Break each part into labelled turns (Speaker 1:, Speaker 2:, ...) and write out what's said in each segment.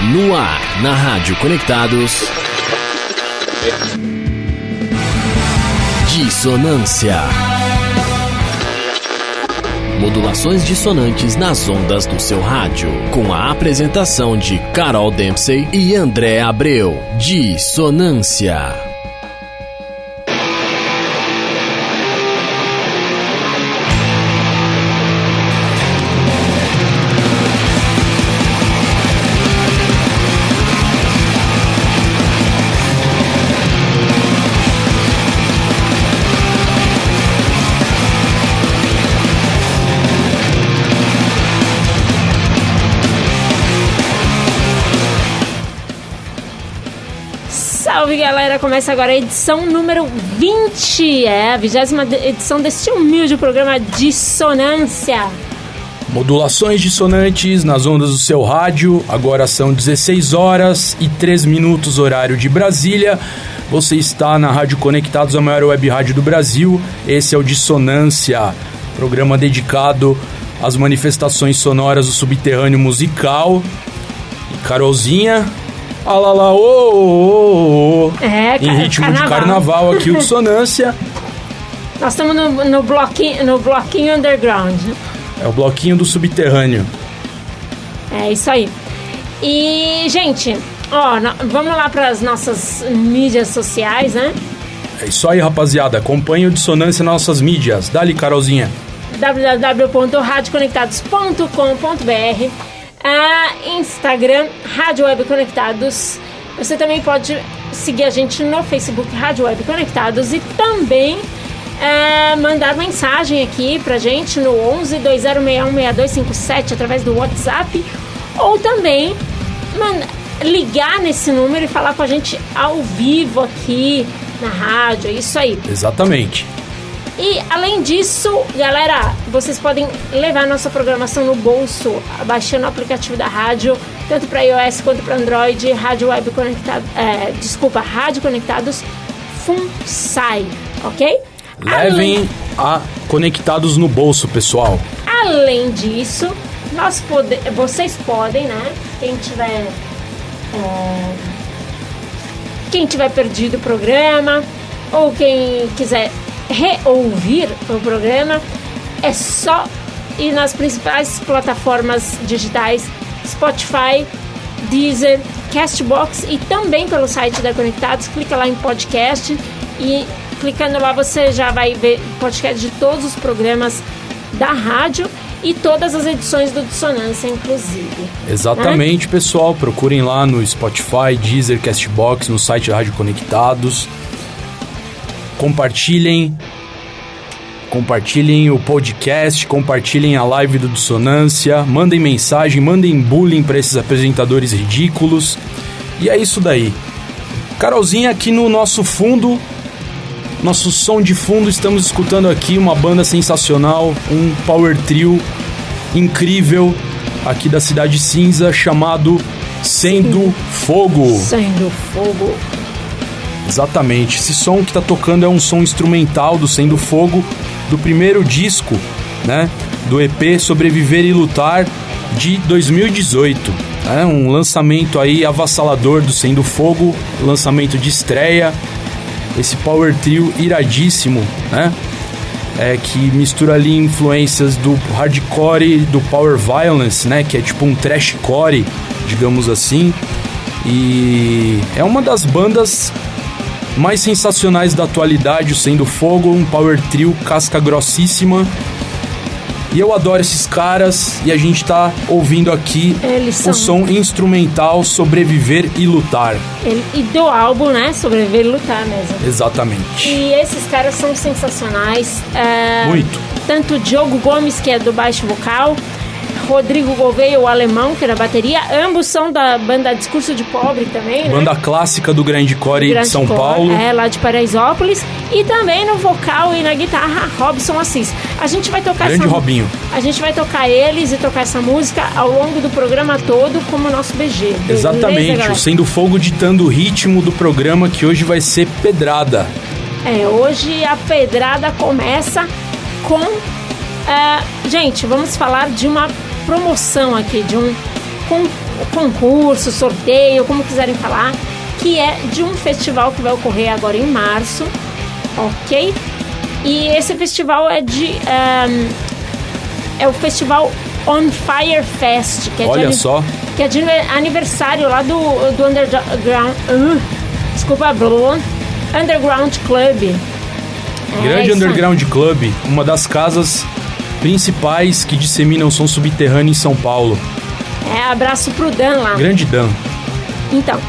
Speaker 1: No ar, na Rádio Conectados. Dissonância. Modulações dissonantes nas ondas do seu rádio. Com a apresentação de Carol Dempsey e André Abreu. Dissonância.
Speaker 2: Galera, começa agora a edição número 20, é a vigésima edição deste humilde programa Dissonância.
Speaker 3: Modulações dissonantes nas ondas do seu rádio, agora são 16 horas e 3 minutos, horário de Brasília. Você está na Rádio Conectados, a maior web rádio do Brasil. Esse é o Dissonância, programa dedicado às manifestações sonoras do subterrâneo musical. E Carolzinha, Alá lá, ô, ô, ô,
Speaker 2: É,
Speaker 3: Em ritmo
Speaker 2: carnaval.
Speaker 3: de carnaval aqui, o Dissonância.
Speaker 2: Nós estamos no, no, bloquinho, no bloquinho underground.
Speaker 3: É o bloquinho do subterrâneo.
Speaker 2: É isso aí. E, gente, ó, no- vamos lá para as nossas mídias sociais, né?
Speaker 3: É isso aí, rapaziada. Acompanhe o Dissonância nas nossas mídias. Dali, Carolzinha.
Speaker 2: www.radioconectados.com.br Instagram, Rádio Web Conectados. Você também pode seguir a gente no Facebook, Rádio Web Conectados. E também ah, mandar mensagem aqui pra gente no 11 2061 6257 através do WhatsApp. Ou também ligar nesse número e falar com a gente ao vivo aqui na rádio. É isso aí.
Speaker 3: Exatamente.
Speaker 2: E além disso, galera, vocês podem levar nossa programação no bolso, baixando o aplicativo da rádio, tanto para iOS quanto para Android, Rádio Web Conectado, é, desculpa, Rádio Conectados FUNSAI, ok?
Speaker 3: Levem a Conectados no bolso, pessoal.
Speaker 2: Além, disso, nós pode, vocês podem, né? Quem tiver é, quem tiver perdido o programa ou quem quiser reouvir o programa, é só ir nas principais plataformas digitais Spotify, Deezer, Castbox e também pelo site da Conectados. Clica lá em podcast e clicando lá você já vai ver podcast de todos os programas da rádio e todas as edições do Dissonância, inclusive.
Speaker 3: Exatamente, pessoal. Procurem lá no Spotify, Deezer, Castbox, no site da Rádio Conectados. Compartilhem. Compartilhem o podcast, compartilhem a live do Dissonância, mandem mensagem, mandem bullying para esses apresentadores ridículos. E é isso daí. Carolzinha, aqui no nosso fundo, nosso som de fundo, estamos escutando aqui uma banda sensacional, um power trio incrível aqui da Cidade Cinza chamado Sendo Fogo.
Speaker 2: Sendo fogo.
Speaker 3: Exatamente. Esse som que tá tocando é um som instrumental do Sendo Fogo do primeiro disco, né, do EP Sobreviver e Lutar de 2018. É um lançamento aí avassalador do Sendo Fogo, lançamento de estreia. Esse power trio iradíssimo, né? É, que mistura ali influências do hardcore do power violence, né? Que é tipo um trashcore, digamos assim. E é uma das bandas mais sensacionais da atualidade, o Sendo Fogo, um power trio casca grossíssima. E eu adoro esses caras e a gente tá ouvindo aqui
Speaker 2: são-
Speaker 3: o som instrumental Sobreviver e Lutar.
Speaker 2: Ele- e do álbum, né? Sobreviver e lutar mesmo.
Speaker 3: Exatamente.
Speaker 2: E esses caras são sensacionais. é,
Speaker 3: Muito.
Speaker 2: Tanto o Diogo Gomes, que é do baixo vocal, Rodrigo Gouveia, o alemão, que é bateria. Ambos são da banda Discurso de Pobre também, né?
Speaker 3: Banda clássica do Grande Core de
Speaker 2: Grande
Speaker 3: São Paulo.
Speaker 2: É, lá de Paraisópolis. E também no vocal e na guitarra, Robson Assis. A gente vai tocar
Speaker 3: Grande
Speaker 2: essa
Speaker 3: Robinho.
Speaker 2: A gente vai tocar eles e tocar essa música ao longo do programa todo como nosso BG. beleza,
Speaker 3: Exatamente, o Sendo Fogo ditando o ritmo do programa que hoje vai ser pedrada.
Speaker 2: É, hoje a pedrada começa com. É, gente, vamos falar de uma promoção aqui, de um concurso, sorteio, como quiserem falar, que é de um festival que vai ocorrer agora em março, ok? E esse festival é de. Um, é o festival On Fire Fest, que é,
Speaker 3: Olha
Speaker 2: de,
Speaker 3: só.
Speaker 2: que é de aniversário lá do, do Underground. Uh, desculpa, Blue. Underground Club. É,
Speaker 3: Grande
Speaker 2: aí.
Speaker 3: Underground Club, uma das casas principais que disseminam som subterrâneo em São Paulo.
Speaker 2: É, abraço pro Dan lá.
Speaker 3: Grande Dan.
Speaker 2: Então,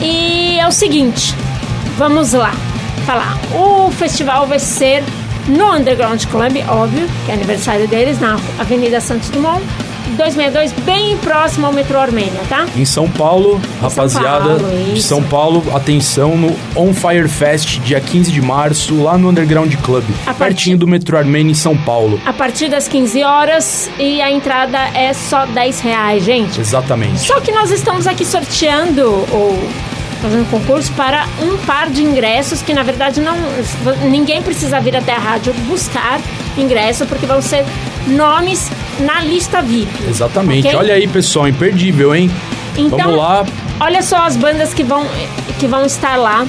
Speaker 2: e é o seguinte, vamos lá falar. O festival vai ser no Underground Club, óbvio, que é aniversário deles, na Avenida Santos Dumont, 262, bem próximo ao metrô Armênia, tá?
Speaker 3: Em São Paulo, rapaziada
Speaker 2: Paulo,
Speaker 3: de. São Paulo, atenção no On Fire Fest, dia 15 de março, lá no Underground Club,
Speaker 2: A
Speaker 3: pertinho
Speaker 2: partir-
Speaker 3: do metrô Armênia em São Paulo.
Speaker 2: A partir das 15 horas e a entrada é só 10 reais, gente.
Speaker 3: Exatamente.
Speaker 2: Só que nós estamos aqui sorteando ou fazendo concurso para um par de ingressos que na verdade não ninguém precisa vir até a rádio buscar ingresso porque vão ser nomes na lista VIP.
Speaker 3: Exatamente.
Speaker 2: Ok?
Speaker 3: Olha aí, pessoal, imperdível, hein?
Speaker 2: Então,
Speaker 3: Vamos lá.
Speaker 2: olha só as bandas que vão que vão estar lá.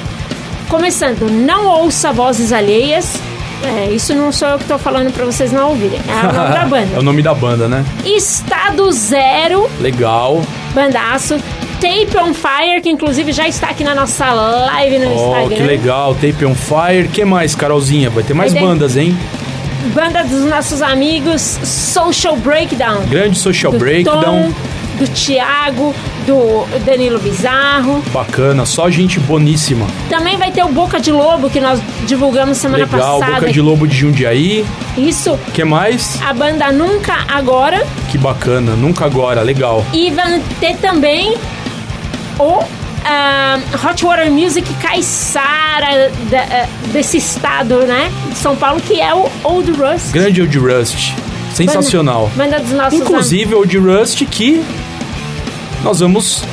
Speaker 2: Começando, não ouça vozes alheias. É, isso não sou eu que estou falando para vocês não ouvirem. É o nome da
Speaker 3: é o
Speaker 2: banda.
Speaker 3: nome da banda, né?
Speaker 2: Estado Zero,
Speaker 3: Legal.
Speaker 2: bandaço. Tape on Fire, que inclusive já está aqui na nossa live no
Speaker 3: Ó,
Speaker 2: Instagram.
Speaker 3: que legal. Tape on Fire. que mais, Carolzinha? Vai ter mais
Speaker 2: Vai
Speaker 3: bandas, hein?
Speaker 2: Banda dos nossos amigos Social Breakdown.
Speaker 3: Grande Social
Speaker 2: do
Speaker 3: Breakdown.
Speaker 2: Tom, do Thiago, do Danilo Bizarro.
Speaker 3: Bacana, só gente boníssima.
Speaker 2: Também vai ter o Boca de Lobo, que nós divulgamos semana
Speaker 3: Legal,
Speaker 2: passada.
Speaker 3: Boca de Lobo de Jundiaí.
Speaker 2: Isso,
Speaker 3: que mais?
Speaker 2: a banda Nunca Agora.
Speaker 3: Que bacana, nunca agora, legal.
Speaker 2: E vai ter também o ah, Hot Water Music Caiçara da- ah, desse estado, né? De São Paulo, que é o Old Rust.
Speaker 3: Grande Old Rust. Sensacional.
Speaker 2: Banda, banda dos nossos
Speaker 3: Inclusive Old Rust que nós vamos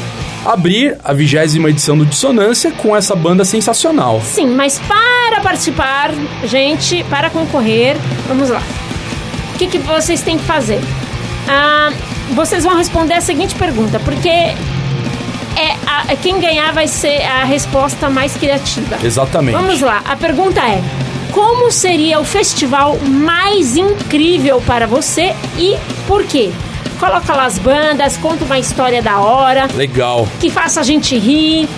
Speaker 3: abrir a vigésima edição do Dissonância com essa banda sensacional.
Speaker 2: Sim, mas para participar, gente, para concorrer, vamos lá. O que, que vocês têm que fazer? Ah, vocês vão responder a seguinte pergunta, porque é a- quem ganhar vai ser a resposta mais criativa.
Speaker 3: Exatamente.
Speaker 2: Vamos lá, a pergunta é: como seria o festival mais incrível para você e por quê? Coloca lá as bandas, conta uma história da hora,
Speaker 3: Legal.
Speaker 2: que faça a gente rir.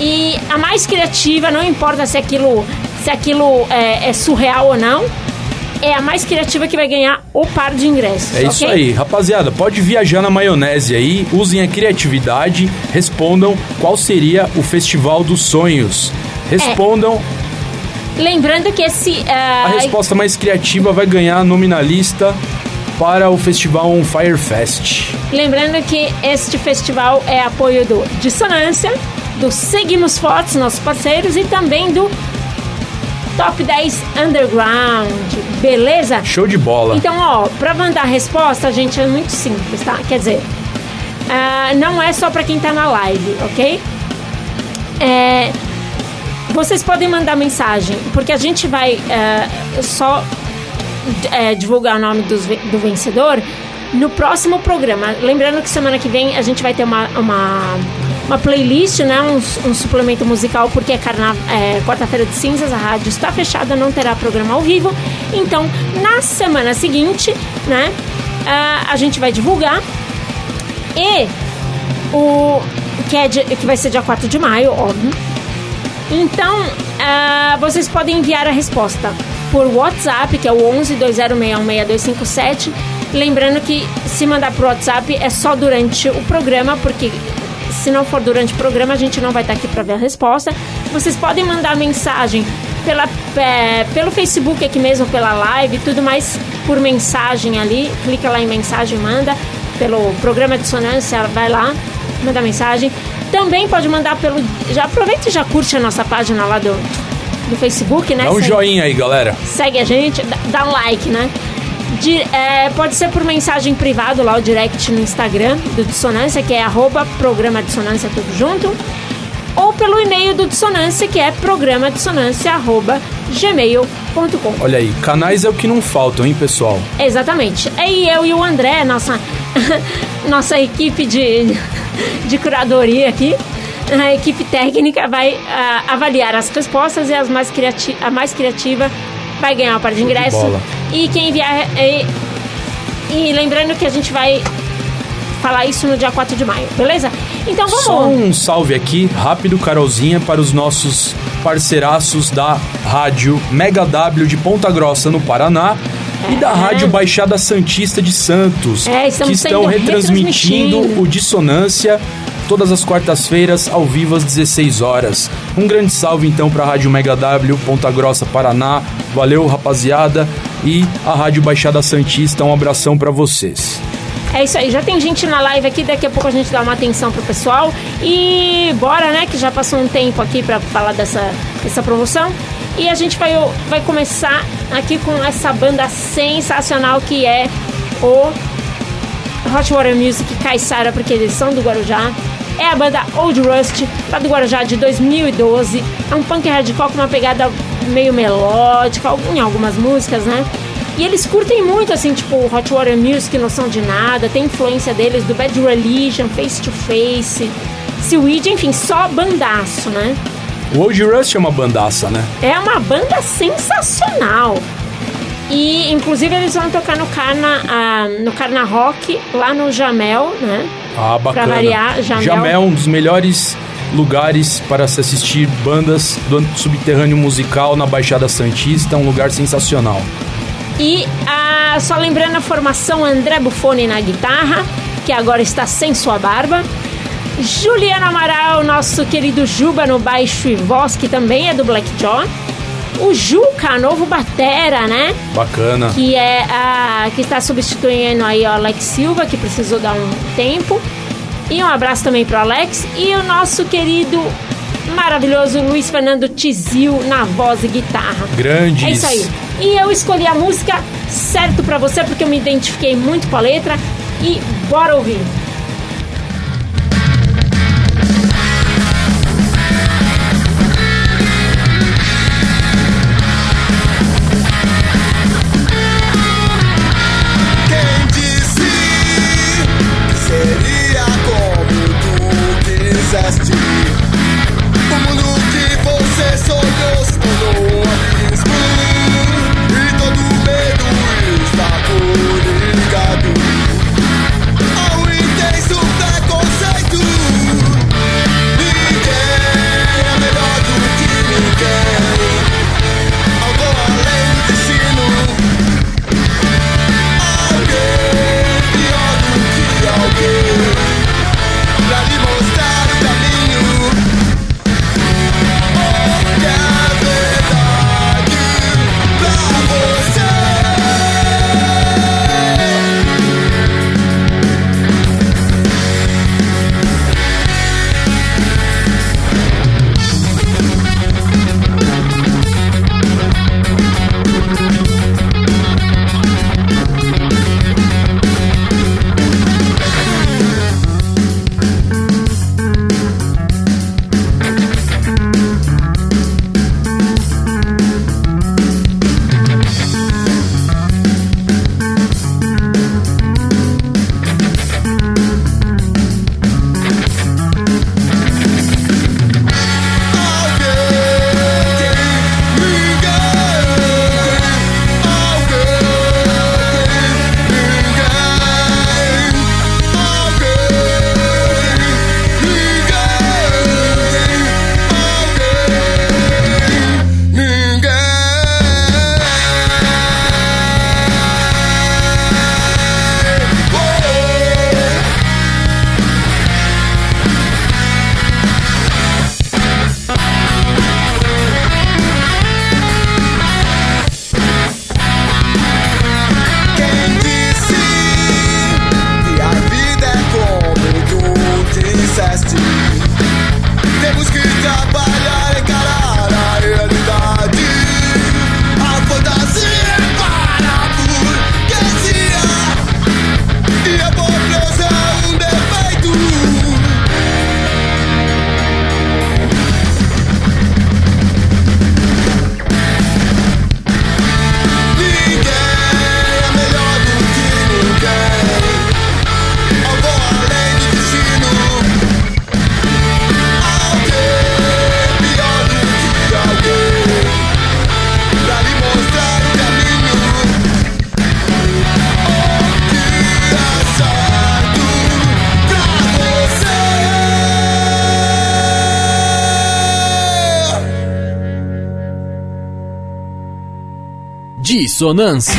Speaker 2: E a mais criativa, não importa se aquilo, se aquilo é, é surreal ou não, é a mais criativa que vai ganhar o par de ingressos.
Speaker 3: É isso
Speaker 2: ok?
Speaker 3: aí, rapaziada. Pode viajar na maionese aí, usem a criatividade, respondam qual seria o Festival dos Sonhos. Respondam,
Speaker 2: Lembrando que esse. ah,
Speaker 3: a resposta mais criativa vai ganhar a nominalista para o Festival On Fire Fest.
Speaker 2: Lembrando que este festival é apoio do Dissonância, do Seguimos Fotos, nossos parceiros, e também do Top 10 Underground. Beleza?
Speaker 3: Show de bola.
Speaker 2: Então, ó, pra mandar a resposta, gente, é muito simples, tá? Quer dizer, ah, não é só pra quem tá na live, ok? É, vocês podem mandar mensagem, porque a gente vai ah, só é, divulgar o nome dos do vencedor no próximo programa. Lembrando que semana que vem a gente vai ter uma, uma, uma playlist, né? Um, um suplemento musical, porque é, é quarta-feira de cinzas, a rádio está fechada, não terá programa ao vivo. Então, na semana seguinte, né? a gente vai divulgar. E o que, é dia- que vai ser dia 4 de maio, óbvio. Então, ah, vocês podem enviar a resposta por WhatsApp, que é o 11 20616257. Lembrando que se mandar por WhatsApp é só durante o programa, porque se não for durante o programa, a gente não vai estar aqui para ver a resposta. Vocês podem mandar mensagem pela, é, pelo Facebook aqui mesmo, pela live, tudo mais por mensagem ali. Clica lá em mensagem, manda. Pelo programa de dissonância, vai lá, manda mensagem. Também pode mandar pelo. Já aproveita e já curte a nossa página lá do, do Facebook, né?
Speaker 3: Dá um
Speaker 2: Segue-
Speaker 3: joinha aí, galera.
Speaker 2: segue a gente, dá, dá um like, né? Di- é, pode ser por mensagem privado lá, o direct no Instagram do Dissonância, que é arroba programa Dissonância tudo junto. Ou pelo e-mail do Dissonância, que é programadissonância arroba gmail.com.
Speaker 3: Olha aí, canais é o que não faltam, hein, pessoal?
Speaker 2: Exatamente. Aí eu e o André, nossa, nossa equipe de, de curadoria aqui, a equipe técnica vai uh, avaliar as respostas e as mais criati a mais criativa vai ganhar uma par de ingresso. E quem enviar. E, e lembrando que a gente vai falar isso no dia 4 de maio, beleza? Então vamos.
Speaker 3: Só um salve aqui, rápido, Carolzinha, para os nossos parceiraços da rádio Mega W de Ponta Grossa, no Paraná. É. E da Rádio Baixada Santista de Santos,
Speaker 2: é,
Speaker 3: que estão retransmitindo, retransmitindo o Dissonância todas as quartas-feiras, ao vivo às 16 horas. Um grande salve então para a Rádio Mega W, Ponta Grossa, Paraná. Valeu, rapaziada. E a Rádio Baixada Santista, um abração para vocês.
Speaker 2: É isso aí, já tem gente na live aqui, daqui a pouco a gente dá uma atenção pro pessoal. E bora, né, que já passou um tempo aqui para falar dessa, dessa promoção. E a gente vai, vai começar aqui com essa banda sensacional que é o Hot Water Music Caissara, porque eles são do Guarujá. É a banda Old Rust, lá do Guarujá de 2012. É um punk hardcore com uma pegada meio melódica em algumas músicas, né? E eles curtem muito, assim, tipo, Hot Water Music, Noção de Nada, tem influência deles do Bad Religion, Face to Face, Seaweed, enfim, só bandaço, né?
Speaker 3: O Old Rust é uma bandaça, né?
Speaker 2: É uma banda sensacional. E, inclusive, eles vão tocar no Carna, uh, no Carna Rock, lá no Jamel, né?
Speaker 3: Ah, bacana.
Speaker 2: Pra variar, Jamel.
Speaker 3: Jamel é um dos melhores lugares para se assistir bandas do subterrâneo musical na Baixada Santista, um lugar sensacional.
Speaker 2: E ah, só lembrando a formação André Buffoni na guitarra, que agora está sem sua barba. Juliano Amaral, nosso querido Juba no baixo e voz, que também é do Black Jaw. O Juca, novo batera, né?
Speaker 3: Bacana.
Speaker 2: Que é a que está substituindo aí o Alex Silva, que precisou dar um tempo. E um abraço também pro Alex e o nosso querido maravilhoso Luiz Fernando Tizil na voz e guitarra.
Speaker 3: Grande.
Speaker 2: É isso aí. E eu escolhi a música certo para você porque eu me identifiquei muito com a letra e bora ouvir.
Speaker 1: seria como tu quiseste. Dissonância.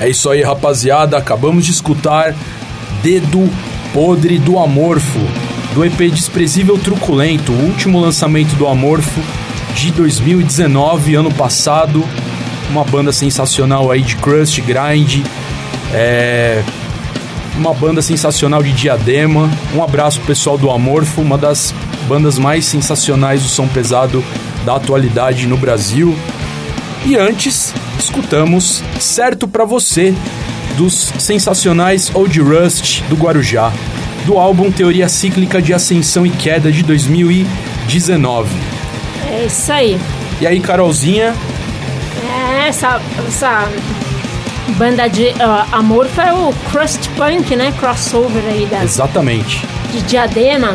Speaker 3: É isso aí, rapaziada. Acabamos de escutar Dedo Podre do Amorfo, do EP Desprezível Truculento, o último lançamento do Amorfo de 2019, ano passado. Uma banda sensacional aí de crust, grind, é... uma banda sensacional de diadema. Um abraço pessoal do Amorfo, uma das bandas mais sensacionais do som pesado da atualidade no Brasil. E antes, escutamos Certo Pra Você, dos sensacionais Old Rust do Guarujá, do álbum Teoria Cíclica de Ascensão e Queda de 2019.
Speaker 2: É isso aí.
Speaker 3: E aí, Carolzinha,
Speaker 2: É, essa, essa banda de uh, foi o crust punk, né? Crossover aí da,
Speaker 3: exatamente.
Speaker 2: de Diadema.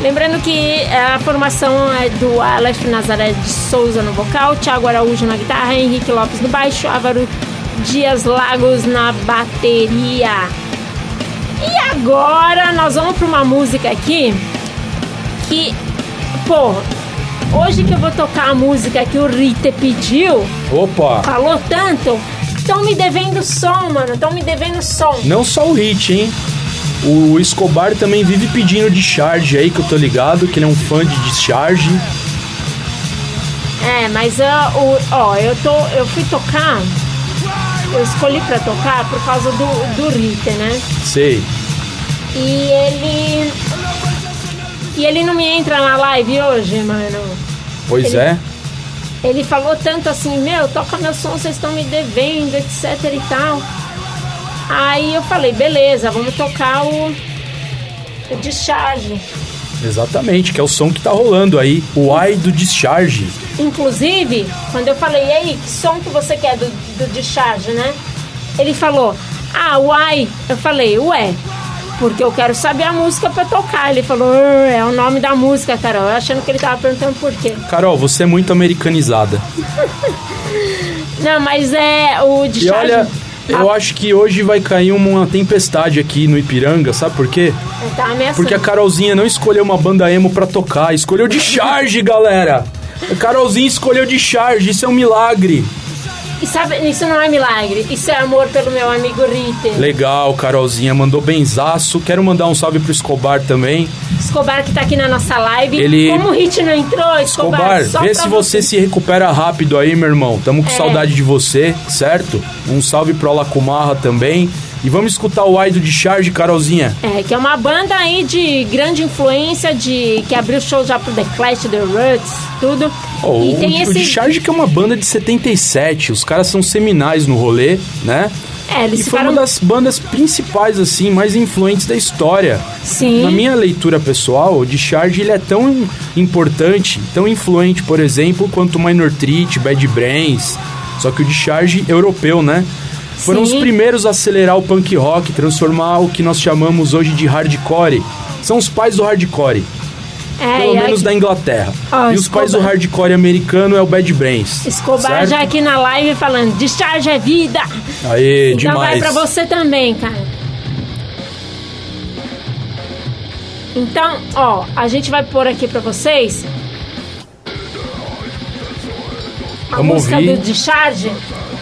Speaker 2: Lembrando que a formação é do Aleph Nazaré de Souza no vocal, Thiago Araújo na guitarra, Henrique Lopes no baixo, Álvaro Dias Lagos na bateria. E agora nós vamos para uma música aqui que, pô, hoje que eu vou tocar a música que o Rita pediu,
Speaker 3: Opa!
Speaker 2: falou tanto, estão me devendo som, mano, estão me devendo som.
Speaker 3: Não só o hit, hein? O Escobar também vive pedindo Discharge aí, que eu tô ligado, que ele é um fã de Discharge.
Speaker 2: É, mas ah, o, ó, eu tô, eu fui tocar, eu escolhi pra tocar por causa do, do Rita, né?
Speaker 3: Sei.
Speaker 2: E ele. E ele não me entra na live hoje, mano.
Speaker 3: Pois
Speaker 2: Ele-
Speaker 3: é.
Speaker 2: Ele falou tanto assim, meu, toca meu som, vocês estão me devendo, etc e tal. Aí eu falei, beleza, vamos tocar o, o Discharge.
Speaker 3: Exatamente, que é o som que tá rolando aí. O ai do Discharge.
Speaker 2: Inclusive, quando eu falei, e aí, que som que você quer do, do Discharge, né? Ele falou, ah, uai. Eu falei, ué, porque eu quero saber a música pra tocar. Ele falou, "Ah, é o nome da música, Carol. Eu achando que ele tava perguntando por quê.
Speaker 3: Carol, você é muito americanizada.
Speaker 2: Não, mas é o
Speaker 3: E
Speaker 2: Discharge...
Speaker 3: olha, eu acho que hoje vai cair uma tempestade aqui no Ipiranga, sabe por quê?
Speaker 2: Tá.
Speaker 3: Porque a Carolzinha não escolheu uma banda emo pra tocar, escolheu Discharge, galera! A Carolzinha escolheu Discharge, isso é um milagre.
Speaker 2: E sabe, isso não é milagre. Isso é amor pelo meu amigo Ritter.
Speaker 3: Legal, Carolzinha, mandou benzaço. Quero mandar um salve pro Escobar também.
Speaker 2: Escobar que tá aqui na nossa live.
Speaker 3: Ele-
Speaker 2: Como o Hit não entrou, Escobar,
Speaker 3: Escobar, vê se você se recupera rápido aí, meu irmão. Tamo com
Speaker 2: É.
Speaker 3: saudade de você, certo? Um salve pro Alacumarra também. E vamos escutar o ai do Discharge, Carolzinha.
Speaker 2: É, que é uma banda aí de grande influência, de que abriu show já pro The Clash, The Roots, tudo.
Speaker 3: Oh,
Speaker 2: e
Speaker 3: o,
Speaker 2: tem
Speaker 3: o
Speaker 2: esse...
Speaker 3: Discharge que é uma banda de 77. Os caras são seminais no rolê, né?
Speaker 2: É, eles
Speaker 3: E foi
Speaker 2: ficaram...
Speaker 3: uma das bandas principais, assim, mais influentes da história.
Speaker 2: Sim.
Speaker 3: Na minha leitura pessoal, o Discharge ele é tão importante, tão influente, por exemplo, quanto o Minor Threat, Bad Brains. Só que o Discharge europeu, né? Foram
Speaker 2: Sim.
Speaker 3: os primeiros a acelerar o punk rock, transformar o que nós chamamos hoje de hardcore. São os pais do hardcore.
Speaker 2: É,
Speaker 3: Pelo menos
Speaker 2: aqui-
Speaker 3: da Inglaterra.
Speaker 2: Ó,
Speaker 3: e os pais do hardcore americano é o Bad Brains.
Speaker 2: Escobar
Speaker 3: certo?
Speaker 2: já aqui na live falando, discharge é vida.
Speaker 3: Aê,
Speaker 2: Então vai
Speaker 3: demais.
Speaker 2: pra você também, cara. Então, ó, a gente vai pôr aqui pra vocês a
Speaker 3: Vamos
Speaker 2: música
Speaker 3: ouvir.
Speaker 2: do Discharge.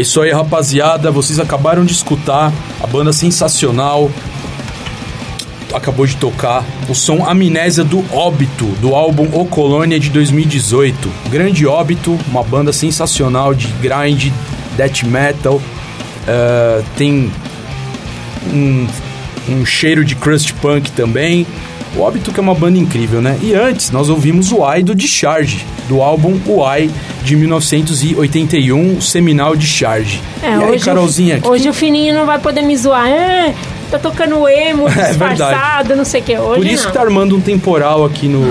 Speaker 3: É isso aí, rapaziada. Vocês acabaram de escutar a banda sensacional. Acabou de tocar o som Amnésia do Óbito, do álbum O Colônia de 2018. Grande Óbito, uma banda sensacional de grind, death metal. eh, tem um, um cheiro de crust punk também. O Óbito que é uma banda incrível, né? E antes nós ouvimos o Ai do Discharge, do álbum O Ai de 1981, o seminal Discharge.
Speaker 2: É,
Speaker 3: e aí,
Speaker 2: hoje,
Speaker 3: Carolzinha,
Speaker 2: o, hoje o Fininho não vai poder me zoar. É, tá tocando emo,
Speaker 3: É
Speaker 2: disfarçado, não sei o que. Hoje
Speaker 3: por isso
Speaker 2: não.
Speaker 3: que tá armando um temporal aqui no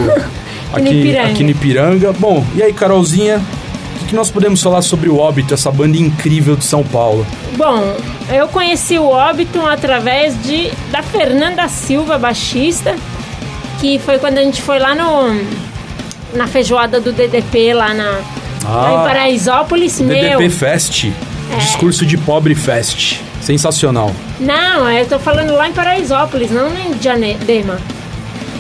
Speaker 3: aqui,
Speaker 2: Ipiranga.
Speaker 3: aqui no Ipiranga. Bom, e aí, Carolzinha, o que, que nós podemos falar sobre o Óbito, essa banda incrível de São Paulo?
Speaker 2: Bom, eu conheci o Óbito através de da Fernanda Silva, baixista, que foi quando a gente foi lá no na feijoada do DDP lá na lá em Paraisópolis, meu.
Speaker 3: DDP Fest,
Speaker 2: É.
Speaker 3: discurso de pobre fest. Sensacional.
Speaker 2: Não, eu tô falando lá em Paraisópolis, não em Diadema.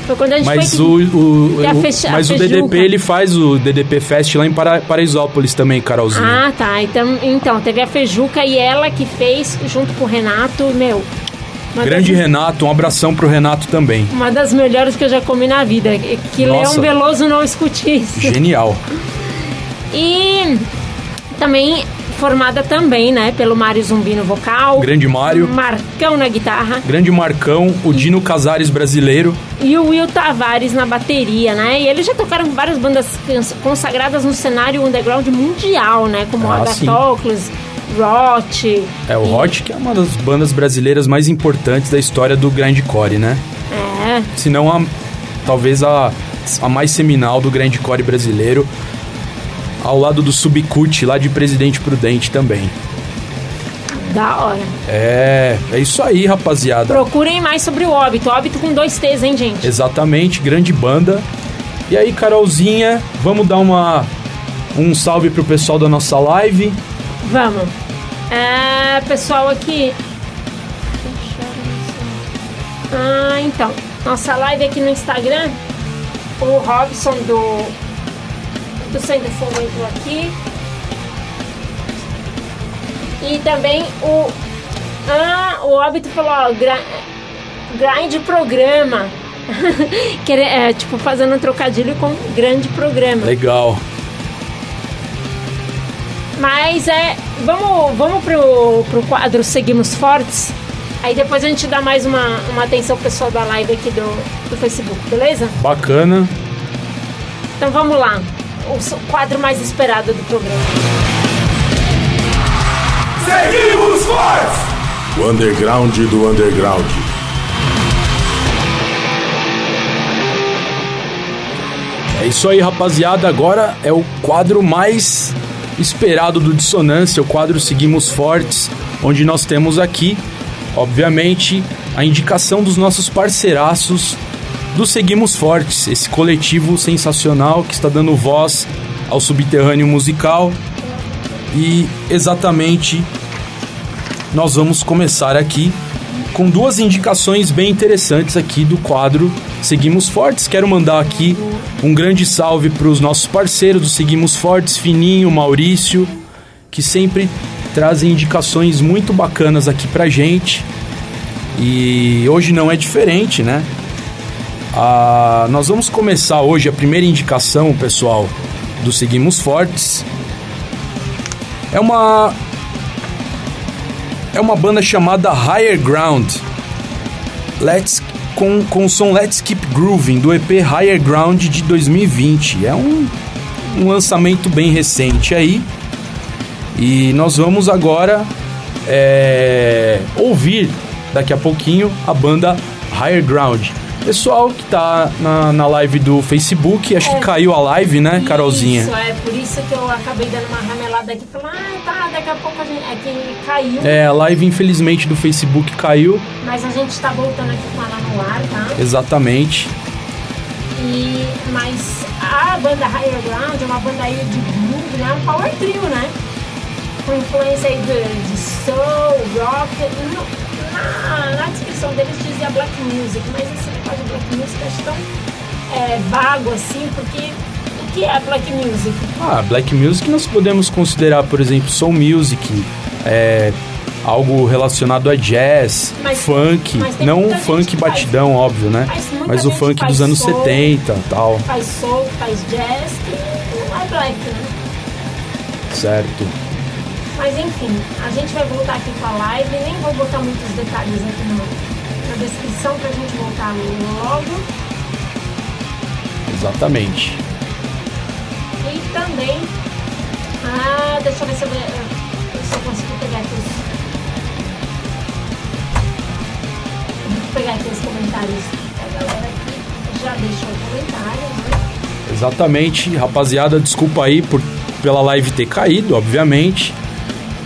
Speaker 2: Foi quando a gente
Speaker 3: Mas
Speaker 2: foi
Speaker 3: o, o, o-
Speaker 2: fecha-
Speaker 3: mas o? DDP ele faz o DDP Fest lá em Para, Paraisópolis também, Carolzinha.
Speaker 2: Ah, tá. Então, então, teve a Feijuca e ela que fez junto com o Renato, meu. Uma
Speaker 3: Grande
Speaker 2: das,
Speaker 3: Renato, um abração pro Renato também.
Speaker 2: Uma das melhores que eu já comi na vida. Que
Speaker 3: Nossa.
Speaker 2: Leão Veloso não escute isso.
Speaker 3: Genial.
Speaker 2: E também formada também, né, pelo Mário Zumbi no vocal.
Speaker 3: Grande Mário.
Speaker 2: Marcão na guitarra.
Speaker 3: Grande Marcão, o Dino Casares brasileiro.
Speaker 2: E o Will Tavares na bateria, né? E eles já tocaram várias bandas cons- consagradas no cenário underground mundial, né? Como
Speaker 3: Ah, sim.
Speaker 2: Rot.
Speaker 3: É, o Hot, que é uma das bandas brasileiras mais importantes da história do grindcore, né?
Speaker 2: É,
Speaker 3: Se não a, talvez a, a mais seminal do grindcore brasileiro, ao lado do Subcut, lá de Presidente Prudente também.
Speaker 2: Da hora.
Speaker 3: É, é isso aí, rapaziada.
Speaker 2: Procurem mais sobre o Óbito. Óbito com dois T's, hein, gente?
Speaker 3: Exatamente, grande banda. E aí, Carolzinha, vamos dar uma um salve pro pessoal da nossa live.
Speaker 2: Vamos. É, pessoal aqui. Ah, então. Nossa live aqui no Instagram. O Robson do. Do Fogo entrou aqui. E também o. Ah, o Óbito falou, ó, gra, grind programa. que é, tipo fazendo um trocadilho com grande programa.
Speaker 3: Legal.
Speaker 2: Mas é. Vamos, vamos pro, pro quadro Seguimos Fortes. Aí depois a gente dá mais uma, uma atenção ao pessoal da live aqui do, do Facebook, beleza?
Speaker 3: Bacana.
Speaker 2: Então vamos lá. O quadro mais esperado do programa.
Speaker 4: Seguimos Fortes! O underground do underground.
Speaker 3: É isso aí, rapaziada. Agora é o quadro mais esperado do Dissonância, o quadro Seguimos Fortes, onde nós temos aqui, obviamente, a indicação dos nossos parceiraços do Seguimos Fortes, esse coletivo sensacional que está dando voz ao subterrâneo musical. E exatamente nós vamos começar aqui com duas indicações bem interessantes aqui do quadro Seguimos Fortes. Quero mandar aqui um grande salve para os nossos parceiros do Seguimos Fortes, Fininho, Maurício, que sempre trazem indicações muito bacanas aqui pra gente. E hoje não é diferente, né? Ah, nós vamos começar hoje a primeira indicação, pessoal, do Seguimos Fortes. É uma é uma banda chamada Higher Ground. Let's com, com o som Let's Keep Grooving do EP Higher Ground de 2020. É um, um lançamento bem recente aí. E nós vamos agora é, ouvir daqui a pouquinho a banda Higher Ground. Pessoal que tá na, na live do Facebook, acho
Speaker 2: É.
Speaker 3: que caiu a live, né, Carolzinha?
Speaker 2: Isso, é por isso que eu acabei dando uma ramelada aqui. Falando, ah, tá, daqui a pouco a gente. É que caiu.
Speaker 3: É, a live infelizmente do Facebook caiu,
Speaker 2: Mas a gente tá voltando aqui com ela no ar, tá?
Speaker 3: exatamente.
Speaker 2: E, mas a banda Higher Ground é uma banda aí de groove, né? Um power trio, né? Com influência aí de, de soul, rock. Na, na descrição deles dizia black music, mas esse de black music acho tão é, vago assim, porque o que é black music?
Speaker 3: Ah, black music nós podemos considerar, por exemplo, soul music, é, algo relacionado a jazz,
Speaker 2: Mas-
Speaker 3: funk,
Speaker 2: mas
Speaker 3: não o funk
Speaker 2: que faz-
Speaker 3: batidão, óbvio, né?
Speaker 2: Mas
Speaker 3: o funk dos anos
Speaker 2: soul.
Speaker 3: 70 tal,
Speaker 2: Faz soul, faz jazz, que não é black, né?
Speaker 3: certo?
Speaker 2: Mas enfim, a gente vai voltar aqui com a live, nem vou botar muitos detalhes aqui no, na descrição pra gente voltar logo.
Speaker 3: Exatamente.
Speaker 2: E também. Ah, deixa eu ver se eu, se eu consigo pegar aqui os. Vou pegar aqui os comentários da galera que já deixou o comentário, né?
Speaker 3: Exatamente, rapaziada, desculpa aí por pela live ter caído, obviamente.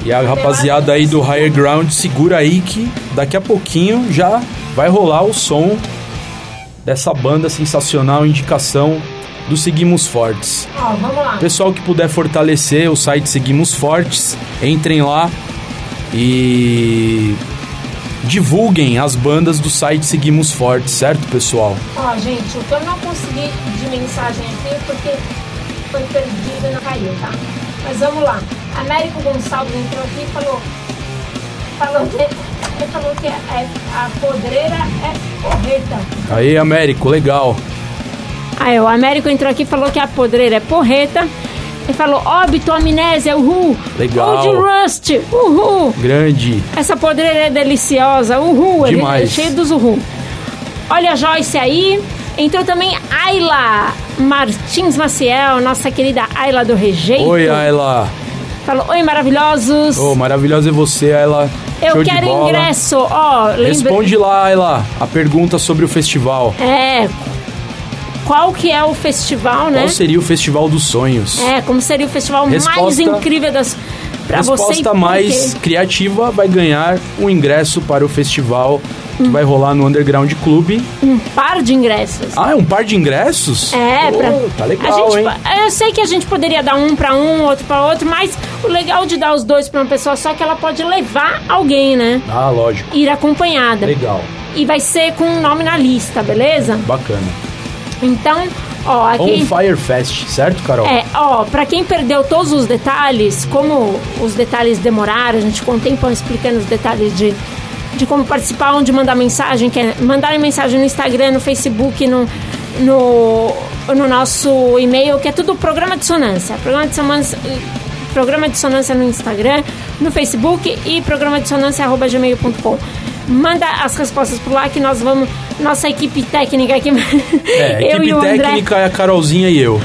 Speaker 3: E a rapaziada aí do Higher Ground segura aí que daqui a pouquinho já vai rolar o som dessa banda sensacional, indicação do Seguimos Fortes.
Speaker 2: Vamos lá.
Speaker 3: Pessoal que puder fortalecer o site Seguimos Fortes, entrem lá e divulguem as bandas do site Seguimos Fortes, certo, pessoal?
Speaker 2: Ó, gente, o que eu não consegui de mensagem aqui é porque foi perdido e não caiu, tá? Mas vamos lá. Américo Gonçalves entrou aqui e falou. Falou que. Ele falou que é, a podreira é porreta.
Speaker 3: Aí, Américo, legal.
Speaker 2: Aí o Américo entrou aqui e falou que a podreira é porreta. Ele falou, óbito, amnésia, uhul.
Speaker 3: Legal.
Speaker 2: Old Rust, uhul.
Speaker 3: Grande.
Speaker 2: Essa podreira é deliciosa, uhul. Ele
Speaker 3: Demais.
Speaker 2: é cheio dos uhul. Olha a Joyce aí. Entrou também Ayla Martins Maciel, nossa querida Ayla do Rejeito.
Speaker 3: Oi, Ayla.
Speaker 2: Falou, oi, maravilhosos.
Speaker 3: Ô, maravilhosa é você, Ayla.
Speaker 2: Eu
Speaker 3: Show
Speaker 2: quero ingresso, ó. lembra-
Speaker 3: Responde lá, Ayla, a pergunta sobre o festival.
Speaker 2: É. Qual que é o festival, né?
Speaker 3: Qual seria o Festival dos Sonhos?
Speaker 2: É, como seria o festival mais
Speaker 3: Resposta-
Speaker 2: incrível das, Pra você e
Speaker 3: Resposta mais criativa vai ganhar o ingresso para o festival que vai rolar no Underground Club.
Speaker 2: Um par de ingressos.
Speaker 3: Ah, é um par de ingressos?
Speaker 2: É,
Speaker 3: Pô,
Speaker 2: pra.
Speaker 3: Tá legal,
Speaker 2: gente,
Speaker 3: hein?
Speaker 2: Eu sei que a gente poderia dar um pra um, outro pra outro, mas o legal de dar os dois pra uma pessoa só é que ela pode levar alguém, né?
Speaker 3: Ah, lógico.
Speaker 2: Ir acompanhada.
Speaker 3: Legal.
Speaker 2: E vai ser com um nome na lista, beleza?
Speaker 3: Bacana.
Speaker 2: Então, ó,
Speaker 3: On
Speaker 2: aqui.
Speaker 3: Fire Fest, certo, Carol?
Speaker 2: É, ó, pra quem perdeu todos os detalhes, como os detalhes demoraram, a gente ficou um tempão explicando os detalhes de, de como participar, onde mandar mensagem, que é mandarem mensagem no Instagram, no Facebook, no, no, no nosso e-mail, que é tudo programa de sonância. Programa de sonância. Programa de sonância no Instagram, no Facebook e programa de sonância.gmail.com. Manda as respostas por lá que nós vamos. Nossa equipe técnica aqui.
Speaker 3: É,
Speaker 2: eu
Speaker 3: equipe
Speaker 2: e o André,
Speaker 3: técnica é a Carolzinha e eu.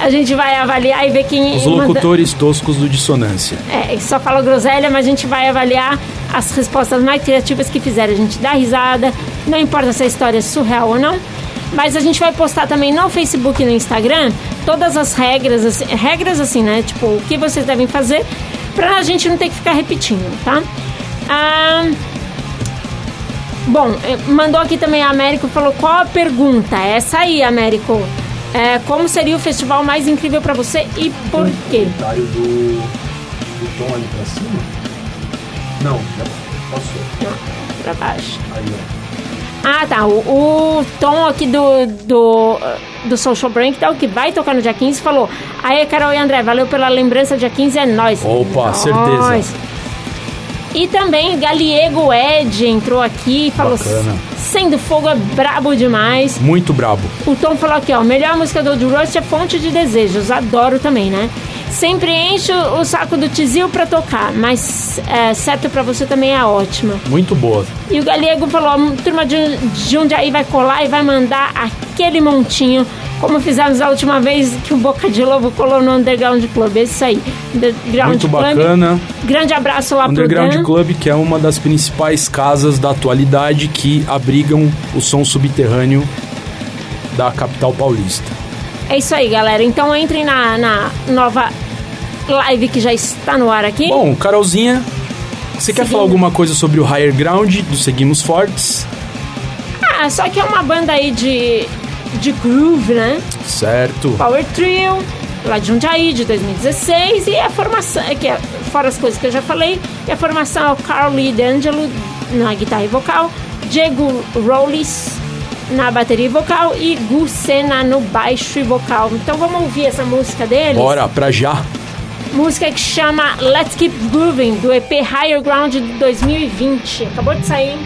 Speaker 2: a gente vai avaliar e ver quem.
Speaker 3: Os
Speaker 2: manda-
Speaker 3: locutores toscos do Dissonância.
Speaker 2: É, só fala groselha, mas a gente vai avaliar as respostas mais criativas que fizeram. A gente dá risada, não importa se a história é surreal ou não. Mas a gente vai postar também no Facebook e no Instagram todas as regras, assim, regras assim, né? Tipo, o que vocês devem fazer pra gente não ter que ficar repetindo, tá? Ah, bom, eh, mandou aqui também a Américo falou qual a pergunta? Essa aí, Américo. É, como seria o festival mais incrível pra você e por quê?
Speaker 3: Comentário do, do Tom ali pra cima? Não, já passou.
Speaker 2: Pra baixo.
Speaker 3: Aí, ó.
Speaker 2: Ah, tá. O, o Tom aqui do, do, do Social Breakdown, que vai tocar no dia 15, falou: Aí, Carol e André, valeu pela lembrança, dia 15 é nóis.
Speaker 3: Opa,
Speaker 2: Nóis.
Speaker 3: certeza.
Speaker 2: E também Galiego Ed entrou aqui e falou:
Speaker 3: Bacana.
Speaker 2: Sendo fogo é brabo demais.
Speaker 3: Muito brabo.
Speaker 2: O Tom falou aqui, ó, melhor música do Old Rush é Fonte de Desejos, adoro também, né? Sempre encho o saco do Tizil pra tocar, mas é, certo pra você também é ótima.
Speaker 3: Muito boa.
Speaker 2: E o Galego falou, a turma de Jundiaí vai colar e vai mandar aquele montinho, como fizemos a última vez que o Boca de Lobo colou no Underground Club, é isso aí. Underground
Speaker 3: Muito
Speaker 2: Club.
Speaker 3: bacana.
Speaker 2: Grande abraço lá
Speaker 3: Underground
Speaker 2: pro Dan.
Speaker 3: Club, que é uma das principais casas da atualidade que abrigam o som subterrâneo da capital paulista.
Speaker 2: É isso aí, galera. Então entrem na, na nova live que já está no ar aqui.
Speaker 3: Bom, Carolzinha, você quer
Speaker 2: Seguindo.
Speaker 3: falar alguma coisa sobre o Higher Ground do Seguimos Fortes?
Speaker 2: Ah, só que é uma banda aí de, de groove, né?
Speaker 3: Certo.
Speaker 2: Power Trio, lá de Jundiaí, de 2016, e a formação, é que é, fora as coisas que eu já falei, e a formação é o Carl Lee D'Angelo na guitarra e vocal, Diego Rollis na bateria vocal e Gu Sena no baixo e vocal. Então vamos ouvir essa música deles.
Speaker 3: Bora, pra já.
Speaker 2: Música que chama Let's Keep Grooving, do EP Higher Ground de 2020. Acabou de sair,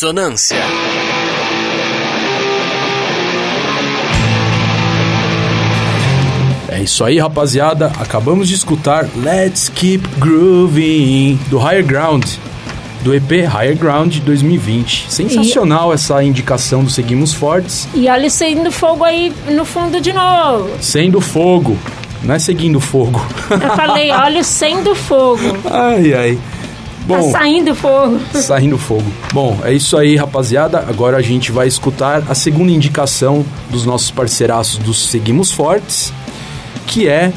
Speaker 1: Dissonância.
Speaker 3: É isso aí, rapaziada. Acabamos de escutar Let's Keep Grooving do Higher Ground, do EP Higher Ground 2020. Sensacional essa indicação do Seguimos Fortes.
Speaker 2: E olha o saindo fogo aí no fundo de novo.
Speaker 3: Sendo fogo, não é seguindo fogo.
Speaker 2: Eu falei, olha o sendo fogo.
Speaker 3: ai, ai.
Speaker 2: Tá
Speaker 3: Bom,
Speaker 2: saindo fogo.
Speaker 3: Saindo fogo. Bom, é isso aí, rapaziada. Agora a gente vai escutar a segunda indicação dos nossos parceiraços dos Seguimos Fortes, que é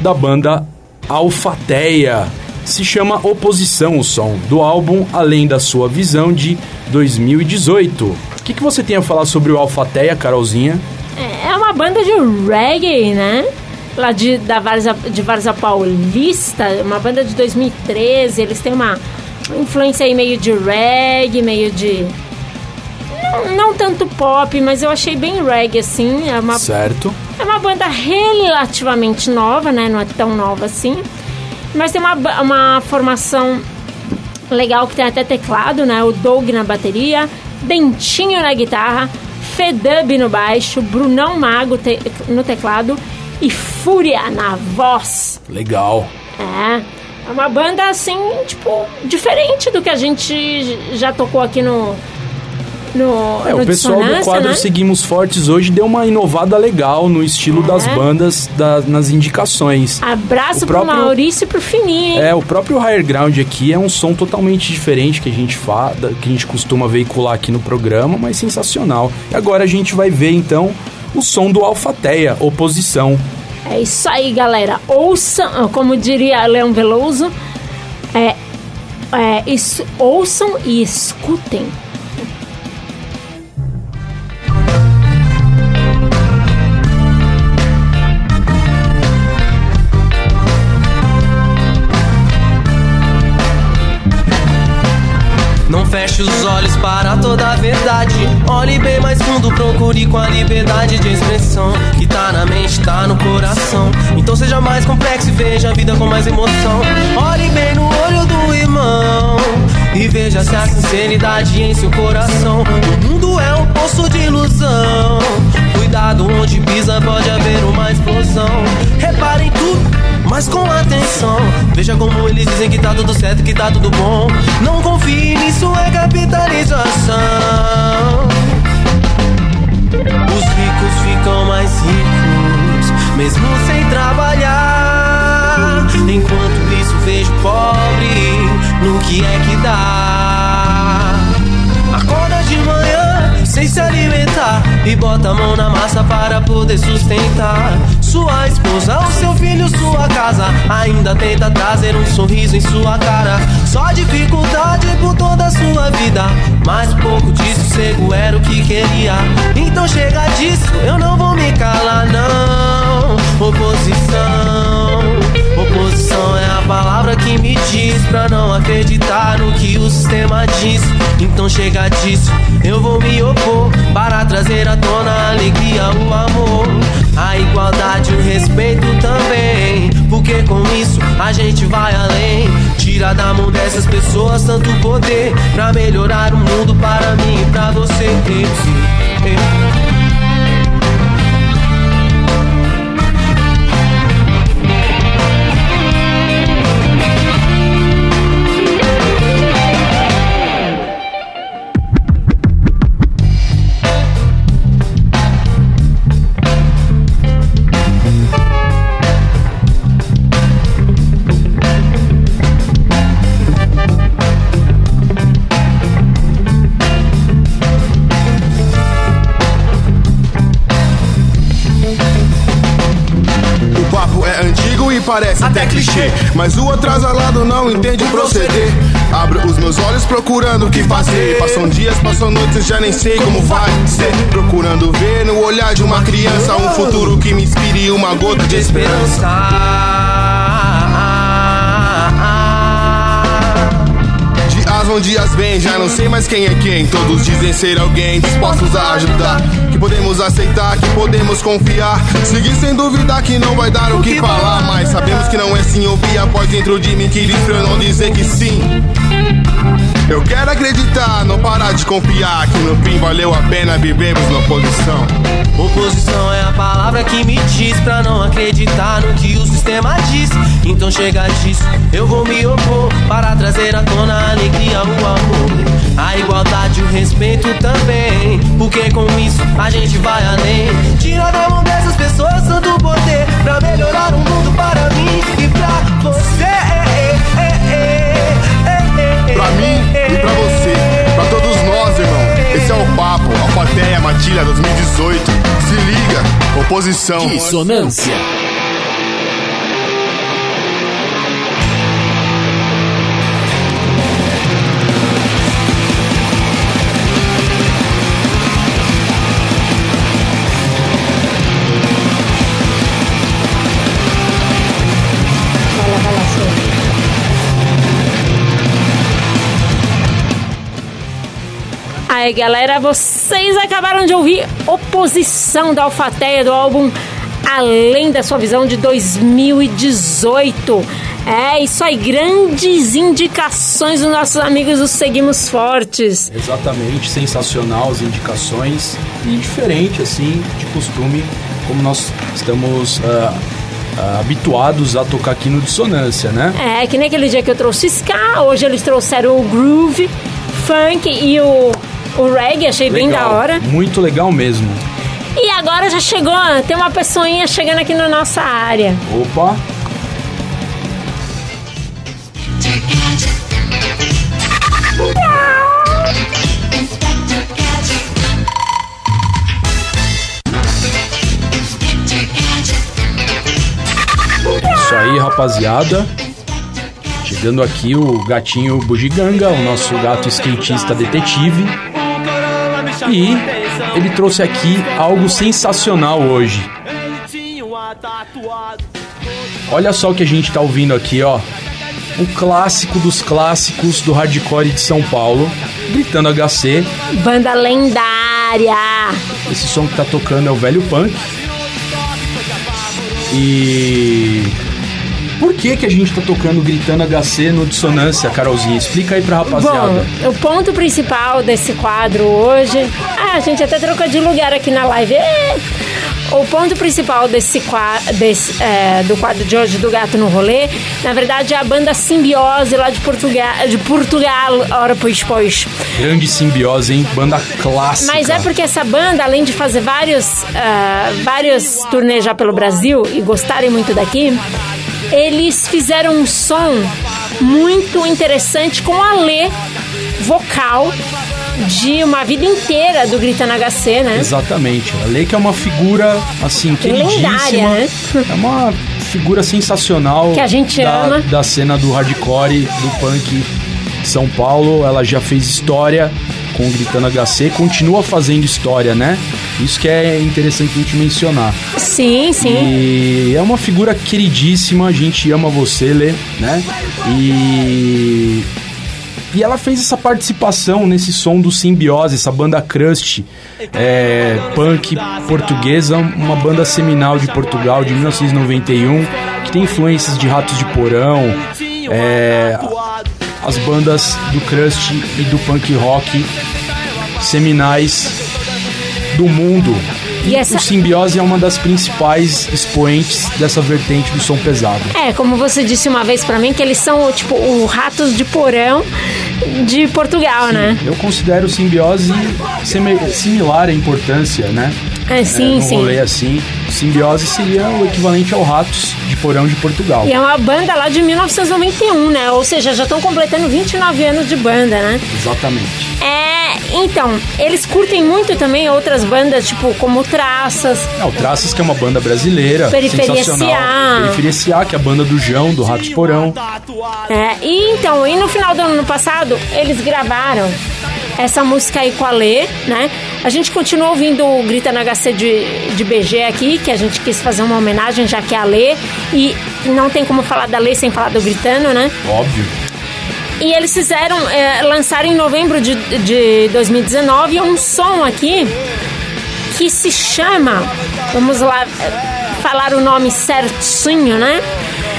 Speaker 3: da banda Alfateia. Se chama Oposição o som, do álbum Além da Sua Visão de 2018. O que, que você tem a falar sobre o Alfateia, Carolzinha?
Speaker 2: É é uma banda de reggae, né? Lá de, da Varza, de Varza Paulista, uma banda de 2013. Eles têm uma influência aí meio de reggae, meio de. Não, não tanto pop, mas eu achei bem reggae assim. É uma,
Speaker 3: Certo.
Speaker 2: é uma banda relativamente nova, né? Não é tão nova assim. Mas tem uma, uma formação legal que tem até teclado, né? O Doug na bateria, Dentinho na guitarra, Fedub no baixo, Brunão Mago te- no teclado e Fúria na voz.
Speaker 3: Legal.
Speaker 2: É. É uma banda assim, tipo, diferente do que a gente já tocou aqui no. No,
Speaker 3: É,
Speaker 2: no
Speaker 3: o pessoal do quadro
Speaker 2: né?
Speaker 3: Seguimos Fortes hoje deu uma inovada legal no estilo
Speaker 2: É.
Speaker 3: das bandas da- nas indicações.
Speaker 2: Abraço
Speaker 3: O próprio-
Speaker 2: pro Maurício e pro Fininho, hein?
Speaker 3: É, o próprio Higher Ground aqui é um som totalmente diferente que a gente fa, da- que a gente costuma veicular aqui no programa, mas sensacional. E agora a gente vai ver então o som do Alfateia, Oposição.
Speaker 2: É isso aí, galera. Ouçam, como diria Leão Veloso, é, é, isso, ouçam e escutem.
Speaker 5: Feche os olhos para toda a verdade. Olhe bem mais fundo, procure com a liberdade de expressão. Que tá na mente, tá no coração. Então seja mais complexo e veja a vida com mais emoção. Olhe bem no olho do irmão. E veja se há sinceridade em seu coração. O mundo é um poço de ilusão. Cuidado onde pisa, pode haver uma explosão. Repare em tudo mas com atenção. Veja como eles dizem que tá tudo certo, que tá tudo bom. Não confie nisso, é capitalização. Os ricos ficam mais ricos, mesmo sem trabalhar. Enquanto isso, vejo pobre no que é que dá. Acorda de manhã sem se alimentar e bota a mão na massa para poder sustentar sua esposa, o seu filho, sua casa. Ainda tenta trazer um sorriso em sua cara. Só dificuldade por toda a sua vida, mas pouco de sossego era o que queria. Então chega disso, eu não vou me calar não. Oposição, oposição é a palavra que me diz pra não acreditar no que o sistema diz. Então chega disso, eu vou me opor para trazer à tona a alegria, o amor, a igualdade, o respeito também. Porque com isso a gente vai além. Tira da mão dessas pessoas tanto poder pra melhorar o mundo para mim e pra você.
Speaker 6: Clichê. Mas o atrasalado não entende proceder. Abro os meus olhos procurando o que fazer. Passam dias, passam noites, já nem sei como vai ser. Procurando ver no olhar de uma criança um futuro que me inspire uma gota de esperança. Vão, dias vêm, já não sei mais quem é quem. Todos dizem ser alguém dispostos a ajudar. Que podemos aceitar, que podemos confiar. Seguir sem duvidar que não vai dar o que falar. Mas sabemos que não é sim ouvir a voz dentro de mim que diz pra eu não dizer que sim. Eu quero acreditar, não parar de confiar que no fim valeu a pena vivemos na oposição.
Speaker 5: Oposição é a palavra que me diz pra não acreditar no que o sistema diz. Então chega disso, eu vou me opor para trazer à tona a alegria, o amor. A igualdade e o respeito também. Porque com isso a gente vai além. Tira da mão dessas pessoas todo o poder pra melhorar o mundo para mim e pra você.
Speaker 6: Pra mim e pra você, pra todos nós, irmão. Esse é o papo, Alfateia Matilha 2018. Se liga, oposição.
Speaker 1: Dissonância.
Speaker 2: Aí, galera, vocês acabaram de ouvir Oposição da Alfateia do álbum Além da Sua Visão de 2018. É isso aí, grandes indicações dos nossos amigos do Seguimos Fortes.
Speaker 3: Exatamente, sensacional as indicações e diferente assim de costume, como nós estamos ah, ah, habituados a tocar aqui no Dissonância, né?
Speaker 2: É, que nem aquele dia que eu trouxe ska, hoje eles trouxeram o groove, funk e o, o reggae, achei bem da
Speaker 3: Legal,
Speaker 2: hora.
Speaker 3: Muito legal mesmo.
Speaker 2: E agora já chegou, tem uma pessoinha chegando aqui na nossa área.
Speaker 3: Opa, isso aí, rapaziada. Chegando aqui o gatinho Bugiganga, o nosso gato skatista detetive. E ele trouxe aqui algo sensacional hoje. Olha só o que a gente tá ouvindo aqui, ó. O clássico dos clássicos do hardcore de São Paulo, gritando HC.
Speaker 2: Banda lendária.
Speaker 3: Esse som que tá tocando é o velho punk. E por que que a gente tá tocando gritando HC no dissonância, Carolzinha? Explica aí pra rapaziada.
Speaker 2: Bom, o ponto principal desse quadro hoje. Ah, a gente até trocou de lugar aqui na live. Ê! O ponto principal desse, qua- desse, é, do quadro de hoje do Gato no Rolê, na verdade, é a banda Simbiose lá de Portugal. De Portugal, ora pois, pois.
Speaker 3: Grande simbiose, hein? Banda clássica.
Speaker 2: Mas é porque essa banda, além de fazer vários, ah, vários turnês já pelo Brasil e gostarem muito daqui, eles fizeram um som muito interessante com a Lê vocal de uma vida inteira do Gritando HC, né?
Speaker 3: Exatamente. A Lei que é uma figura, assim, queridíssima.
Speaker 2: Lendária, né?
Speaker 3: É uma figura sensacional.
Speaker 2: Que a gente
Speaker 3: da,
Speaker 2: ama.
Speaker 3: Da cena do hardcore, do punk de São Paulo. Ela já fez história com o Gritando HC. Continua fazendo história, né? Isso que é interessante a gente mencionar.
Speaker 2: Sim, sim.
Speaker 3: E é uma figura queridíssima, a gente ama você, Lê, né? E. E ela fez essa participação nesse som do Simbiose, essa banda crust é, punk portuguesa, uma banda seminal de Portugal de 1991, que tem influências de Ratos de Porão, é, as bandas do crust e do punk rock seminais do mundo.
Speaker 2: E essa-
Speaker 3: O Simbiose é uma das principais expoentes dessa vertente do som pesado.
Speaker 2: É, como você disse uma vez pra mim, que eles são, tipo, o ratos de porão de Portugal, né?
Speaker 3: Eu considero o Simbiose similar à importância, né?
Speaker 2: É, sim,
Speaker 3: é,
Speaker 2: sim.
Speaker 3: rolê assim. Simbiose seria o equivalente ao Ratos de Porão de Portugal.
Speaker 2: E é uma banda lá de 1991, né? Ou seja, já estão completando 29 anos de banda, né?
Speaker 3: Exatamente.
Speaker 2: É, então, eles curtem muito também outras bandas, tipo, como Traças.
Speaker 3: É, o Traças, que é uma banda brasileira,
Speaker 2: Periferia
Speaker 3: sensacional.
Speaker 2: SA.
Speaker 3: Periferia que é a banda do João, do Ratos de Porão.
Speaker 2: É, e então, e no final do ano passado, eles gravaram essa música aí com a Lê, né? A gente continua ouvindo o Grita no HC de, de BG aqui, que a gente quis fazer uma homenagem, já que é a Lê. E não tem como falar da Lê sem falar do Gritando, né?
Speaker 3: Óbvio.
Speaker 2: E eles fizeram, é, lançaram em novembro de, de 2019 um som aqui que se chama, vamos lá é, falar o nome certinho, né?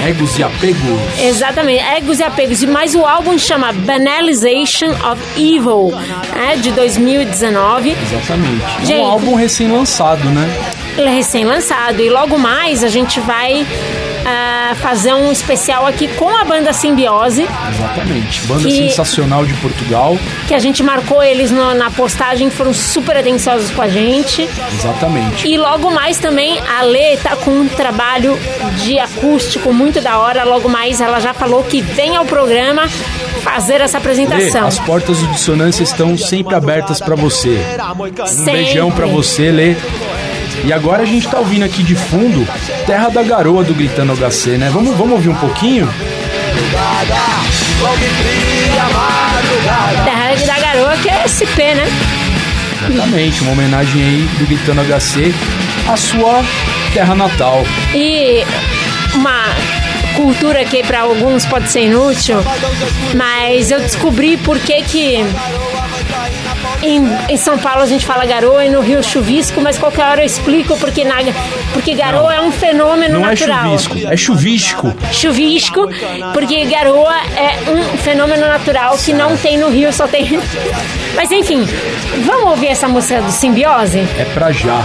Speaker 3: Egos e apegos.
Speaker 2: Exatamente, Egos e Apegos. Mas o álbum chama Banalization of Evil, né, de 2019.
Speaker 3: Exatamente. É
Speaker 2: Gente.
Speaker 3: um álbum recém-lançado, né?
Speaker 2: Ele é recém-lançado. E logo mais a gente vai ah, fazer um especial aqui com a banda Simbiose,
Speaker 3: Exatamente. Banda
Speaker 2: Que-
Speaker 3: sensacional de Portugal.
Speaker 2: que a gente marcou eles no- na postagem, foram super atenciosos com a gente.
Speaker 3: Exatamente.
Speaker 2: E logo mais também a Lê tá com um trabalho de acústico muito da hora. Logo mais ela já falou que vem ao programa fazer essa
Speaker 3: Lê,
Speaker 2: apresentação.
Speaker 3: as portas do Dissonância estão sempre abertas pra você. Um
Speaker 2: Sempre.
Speaker 3: beijão pra você, Lê. E agora a gente tá ouvindo aqui de fundo Terra da Garoa do Gritando HC, né? Vamos, vamos ouvir um pouquinho?
Speaker 2: Terra da Garoa, que é SP, né?
Speaker 3: Exatamente, uma homenagem aí do Gritando HC à sua terra natal.
Speaker 2: E uma cultura que para alguns pode ser inútil, mas eu descobri por que que em, em São Paulo a gente fala garoa e no Rio chuvisco, mas qualquer hora eu explico porque, na, porque garoa é um fenômeno
Speaker 3: Não é
Speaker 2: natural.
Speaker 3: chuvisco, é chuvisco.
Speaker 2: chuvisco, porque garoa é um fenômeno natural que não tem no Rio, só tem. Mas enfim, vamos ouvir essa música do Simbiose?
Speaker 3: É pra já.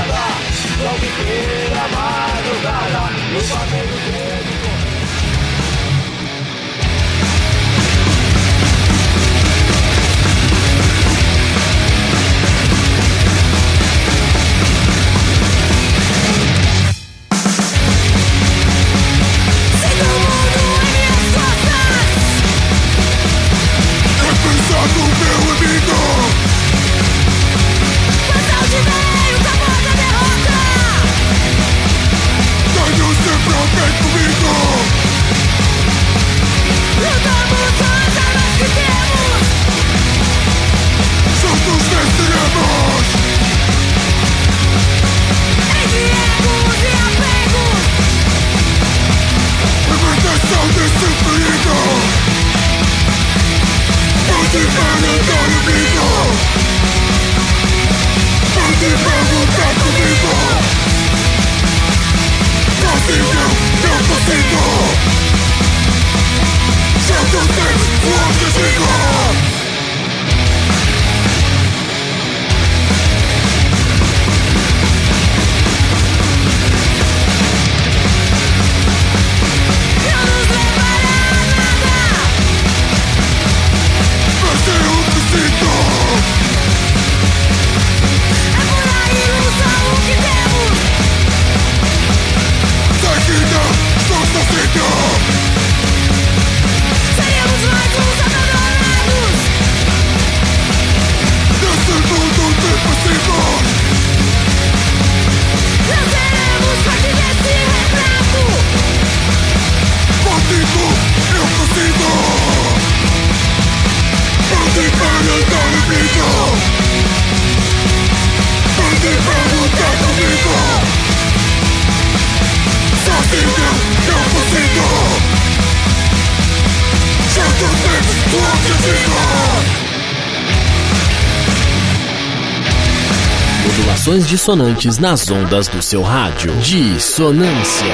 Speaker 1: Dissonantes nas ondas do seu rádio. Dissonância.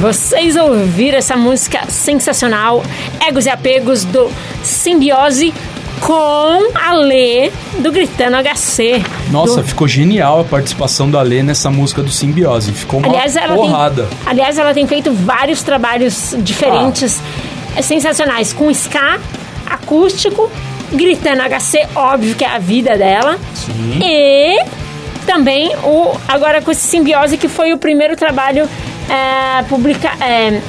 Speaker 2: Vocês ouviram essa música sensacional, Egos e Apegos do Simbiose com a Lê do Gritando HC.
Speaker 3: Nossa,
Speaker 2: Do-
Speaker 3: ficou genial a participação da Lê nessa música do Simbiose. Ficou uma
Speaker 2: aliás, ela
Speaker 3: porrada.
Speaker 2: tem, aliás, ela tem feito vários trabalhos diferentes,
Speaker 3: Ah.
Speaker 2: eh, sensacionais, com ska, acústico, Gritando HC, óbvio que é a vida dela.
Speaker 3: Sim.
Speaker 2: E também o agora com esse Simbiose que foi o primeiro trabalho é, publica, é,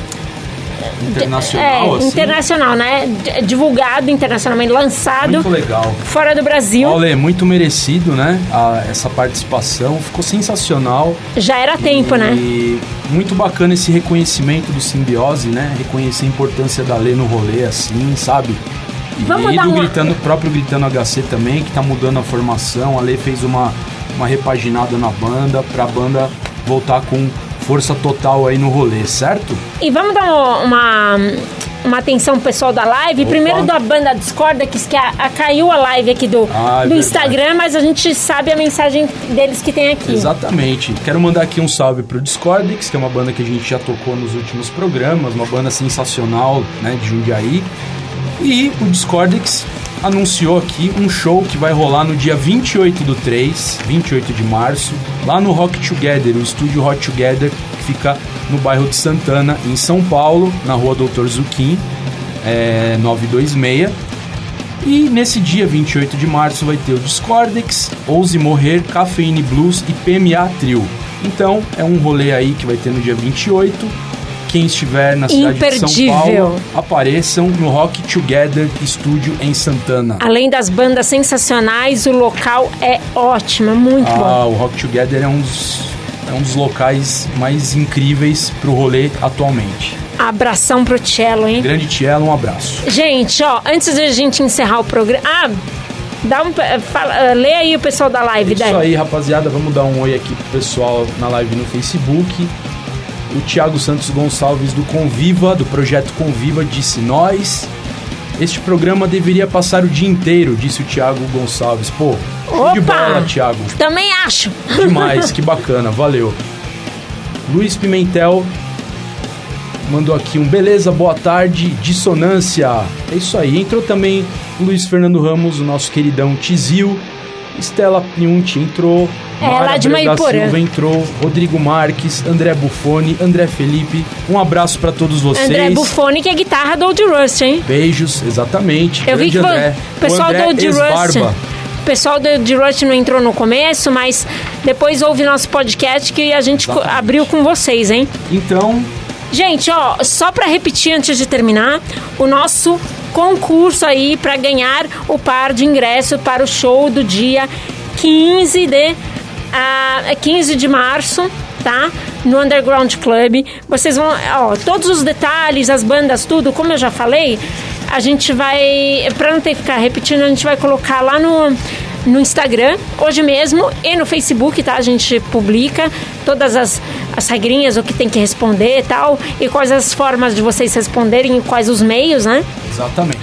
Speaker 3: Internacional,
Speaker 2: é,
Speaker 3: assim.
Speaker 2: internacional, né? Divulgado internacionalmente, lançado
Speaker 3: Muito legal.
Speaker 2: fora do Brasil.
Speaker 3: Olê, muito merecido, né? A- essa participação. Ficou sensacional.
Speaker 2: Já era tempo, né?
Speaker 3: E muito bacana esse reconhecimento do simbiose, né? Reconhecer a importância da lei no rolê, assim, sabe? E,
Speaker 2: Vamos
Speaker 3: e do
Speaker 2: uma-
Speaker 3: gritando, próprio Gritando HC também, que tá mudando a formação. A Lei fez uma, uma repaginada na banda pra banda voltar com força total aí no rolê, certo?
Speaker 2: E vamos dar uma, uma, atenção pro pessoal da live. Primeiro da banda Discorda, que, que a, a- caiu a live aqui do,
Speaker 3: Ah, é
Speaker 2: do. Instagram, mas a gente sabe a mensagem deles que tem aqui.
Speaker 3: Exatamente. Quero mandar aqui um salve pro Discordix, que é uma banda que a gente já tocou nos últimos programas, uma banda sensacional, né, de Jundiaí. E o Discordix anunciou aqui um show que vai rolar no dia 28 do 3, 28 de março, lá no Rock Together, o estúdio Rock Together, que fica no bairro de Santana, em São Paulo, na rua Doutor Zuquim, é, 926. E nesse dia 28 de março vai ter o Discordex, Ouse Morrer, Cafeine Blues e PMA Trio. Então é um rolê aí que vai ter no dia 28. Quem estiver na cidade de São. Paulo, apareçam no Rock Together Estúdio em Santana.
Speaker 2: Além das bandas sensacionais, o local é ótimo, é muito bom.
Speaker 3: Ah, o Rock Together é um dos, é um dos locais mais incríveis pro rolê atualmente.
Speaker 2: Abração pro cello, hein?
Speaker 3: Grande Tiela, um abraço.
Speaker 2: Gente, ó, antes de a gente encerrar o programa. Ah, dá um. eh, Fala, eh, lê aí o pessoal da live,
Speaker 3: Isso
Speaker 2: Dani.
Speaker 3: aí, rapaziada. Vamos dar um oi aqui pro pessoal na live no Facebook. O Thiago Santos Gonçalves do Conviva, do projeto Conviva, disse: Nós. Este programa deveria passar o dia inteiro, disse o Thiago Gonçalves. Pô, show de
Speaker 2: Opa!
Speaker 3: bola, Thiago.
Speaker 2: Também acho.
Speaker 3: Demais, que bacana, valeu. Luiz Pimentel mandou aqui um beleza, boa tarde, dissonância. É isso aí. Entrou também o Luiz Fernando Ramos, o nosso queridão Tizil. Estela Piunti entrou.
Speaker 2: É,
Speaker 3: Mara
Speaker 2: lá de.
Speaker 3: Silva entrou. Rodrigo Marques, André Buffoni, André Felipe. Um abraço pra todos vocês.
Speaker 2: André Buffoni, que é guitarra do Old Rust, hein?
Speaker 3: Beijos, exatamente.
Speaker 2: Eu vi
Speaker 3: Grande
Speaker 2: que
Speaker 3: André.
Speaker 2: o pessoal
Speaker 3: André
Speaker 2: do Old Rust. O pessoal do Old Rust não entrou no começo, mas depois houve nosso podcast que a gente
Speaker 3: Exatamente.
Speaker 2: abriu com vocês, hein?
Speaker 3: Então,
Speaker 2: Gente, ó, só pra repetir antes de terminar, o nosso concurso aí pra ganhar o par de ingresso para o show do dia 15 de ah, 15 de março, tá? No Underground Club. Vocês vão, ó, todos os detalhes, as bandas, tudo, como eu já falei, a gente vai, pra não ter que ficar repetindo, a gente vai colocar lá no no Instagram, hoje mesmo, e no Facebook, tá? A gente publica todas as, as regrinhas, o que tem que responder e tal, e quais as formas de vocês responderem e quais os meios, né?
Speaker 3: exatamente.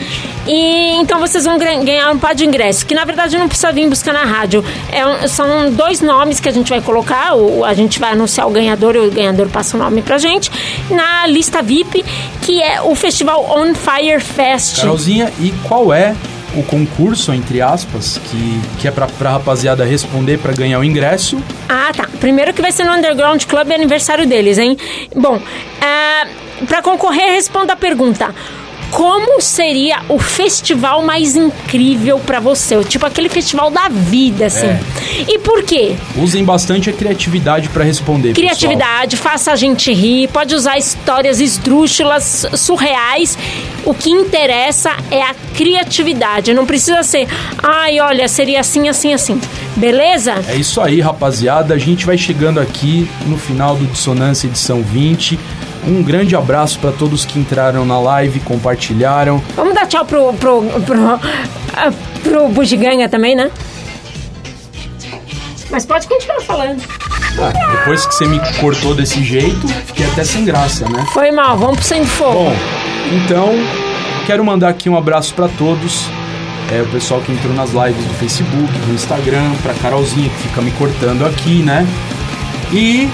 Speaker 2: E então vocês vão ganhar um par de ingressos, que na verdade não precisa vir buscar na rádio. É são dois nomes que a gente vai colocar, o, a gente vai anunciar o ganhador e o ganhador passa o nome pra gente, na lista VIP, que é o festival On Fire Fest.
Speaker 3: Carolzinha, e qual é o concurso, entre aspas, que, que é pra, pra rapaziada responder pra ganhar o ingresso?
Speaker 2: Ah, tá. Primeiro que vai ser no Underground Club, é aniversário deles, hein? Bom, ah, pra concorrer, responda a pergunta. Como seria o festival mais incrível pra você? Tipo aquele festival da vida, assim.
Speaker 3: É.
Speaker 2: E por quê?
Speaker 3: Usem bastante a criatividade pra responder. pessoal.
Speaker 2: Criatividade, faça a gente rir, pode usar histórias esdrúxulas, surreais. O que interessa é a criatividade. Não precisa ser, ai, olha, seria assim, assim, assim. Beleza?
Speaker 3: É isso aí, rapaziada. A gente vai chegando aqui no final do Dissonância edição 20. Um grande abraço pra todos que entraram na live, compartilharam.
Speaker 2: Vamos dar tchau pro, pro, pro, ah, pro Bugiganga também, né? Mas pode continuar falando.
Speaker 3: Ah, depois que você me cortou desse jeito, fiquei até sem graça, né?
Speaker 2: Foi mal, vamos pro Sem Fogo.
Speaker 3: Bom, então quero mandar aqui um abraço pra todos. É, o pessoal que entrou nas lives do Facebook, do Instagram, pra Carolzinha que fica me cortando aqui, né? E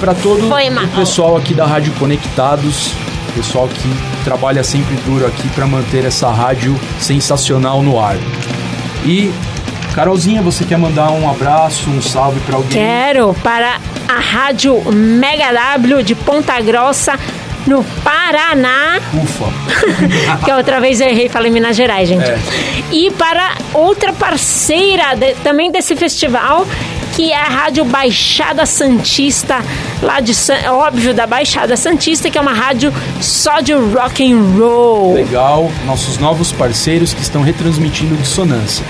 Speaker 3: pra todo o pessoal aqui da Rádio Conectados, pessoal que trabalha sempre duro aqui pra manter essa rádio sensacional no ar. E Carolzinha, você quer mandar um abraço, um salve pra alguém?
Speaker 2: Quero para a Rádio Mega W de Ponta Grossa, no Paraná.
Speaker 3: Ufa.
Speaker 2: que outra vez eu errei e falei Minas Gerais, gente.
Speaker 3: É.
Speaker 2: E para outra parceira de- também desse festival, que é a Rádio Baixada Santista, lá de San- óbvio da Baixada Santista, que é uma rádio só de rock and roll.
Speaker 3: Legal, nossos novos parceiros que estão retransmitindo dissonância.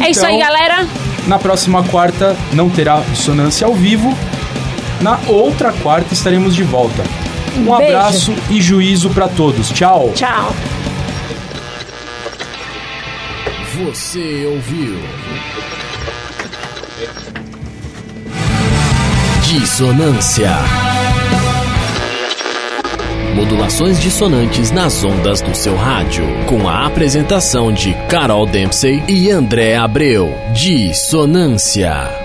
Speaker 2: É isso aí,
Speaker 3: Então,
Speaker 2: galera.
Speaker 3: Na próxima quarta não terá dissonância ao vivo. Na outra quarta estaremos de volta. Um
Speaker 2: Beijo.
Speaker 3: abraço e juízo pra todos. Tchau.
Speaker 2: Tchau.
Speaker 1: Você ouviu? Dissonância.
Speaker 7: Modulações dissonantes nas ondas do seu rádio. Com a apresentação de Carol Dempsey e André Abreu. Dissonância.